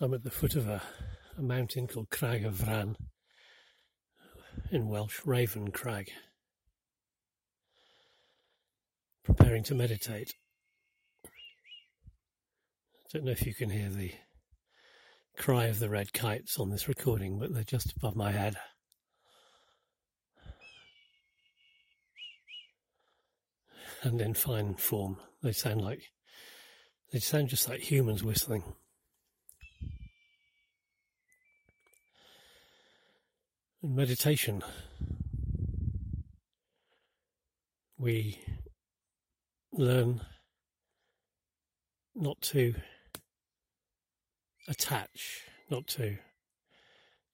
I'm at the foot of a, a mountain called Crag of Vran, in Welsh, Raven Crag, preparing to meditate. I don't know if you can hear the cry of the red kites on this recording, but they're just above my head. And in fine form, they sound like they sound just like humans whistling. In meditation, we learn not to attach, not to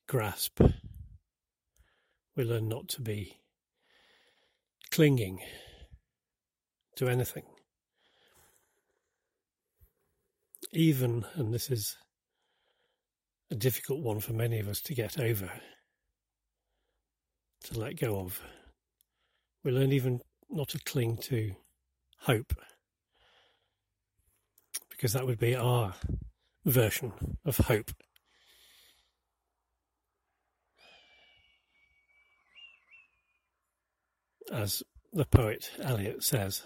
grasp. We learn not to be clinging to anything. Even, and this is a difficult one for many of us to get over, to let go of, we learn even not to cling to hope, because that would be our version of hope. As the poet Eliot says,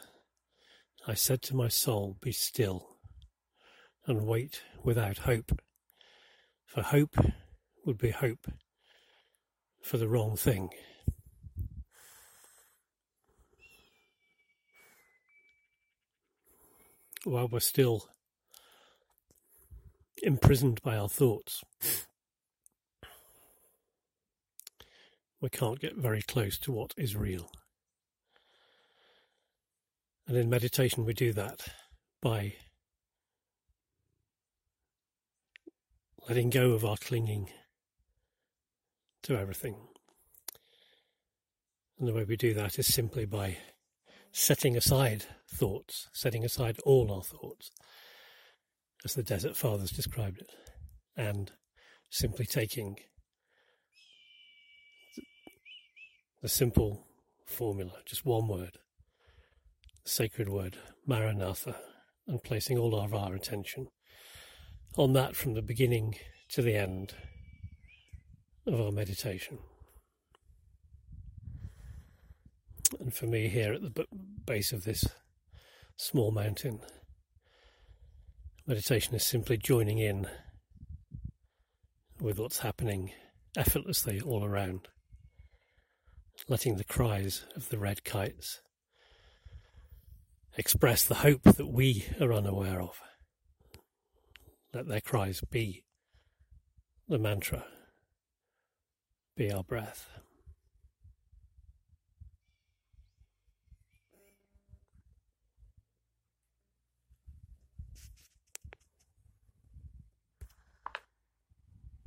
I said to my soul, Be still and wait without hope, for hope would be hope for the wrong thing. While we're still imprisoned by our thoughts. We can't get very close to what is real. And in meditation, we do that by letting go of our clinging to everything. And the way we do that is simply by setting aside thoughts, setting aside all our thoughts, as the Desert Fathers described it, and simply taking the simple formula, just one word, the sacred word, Maranatha, and placing all of our attention on that from the beginning to the end of our meditation. And for me, here at the base of this small mountain, Meditation is simply joining in with what's happening effortlessly all around, letting the cries of the red kites express the hope that we are unaware of. Let their cries be the mantra, be our breath.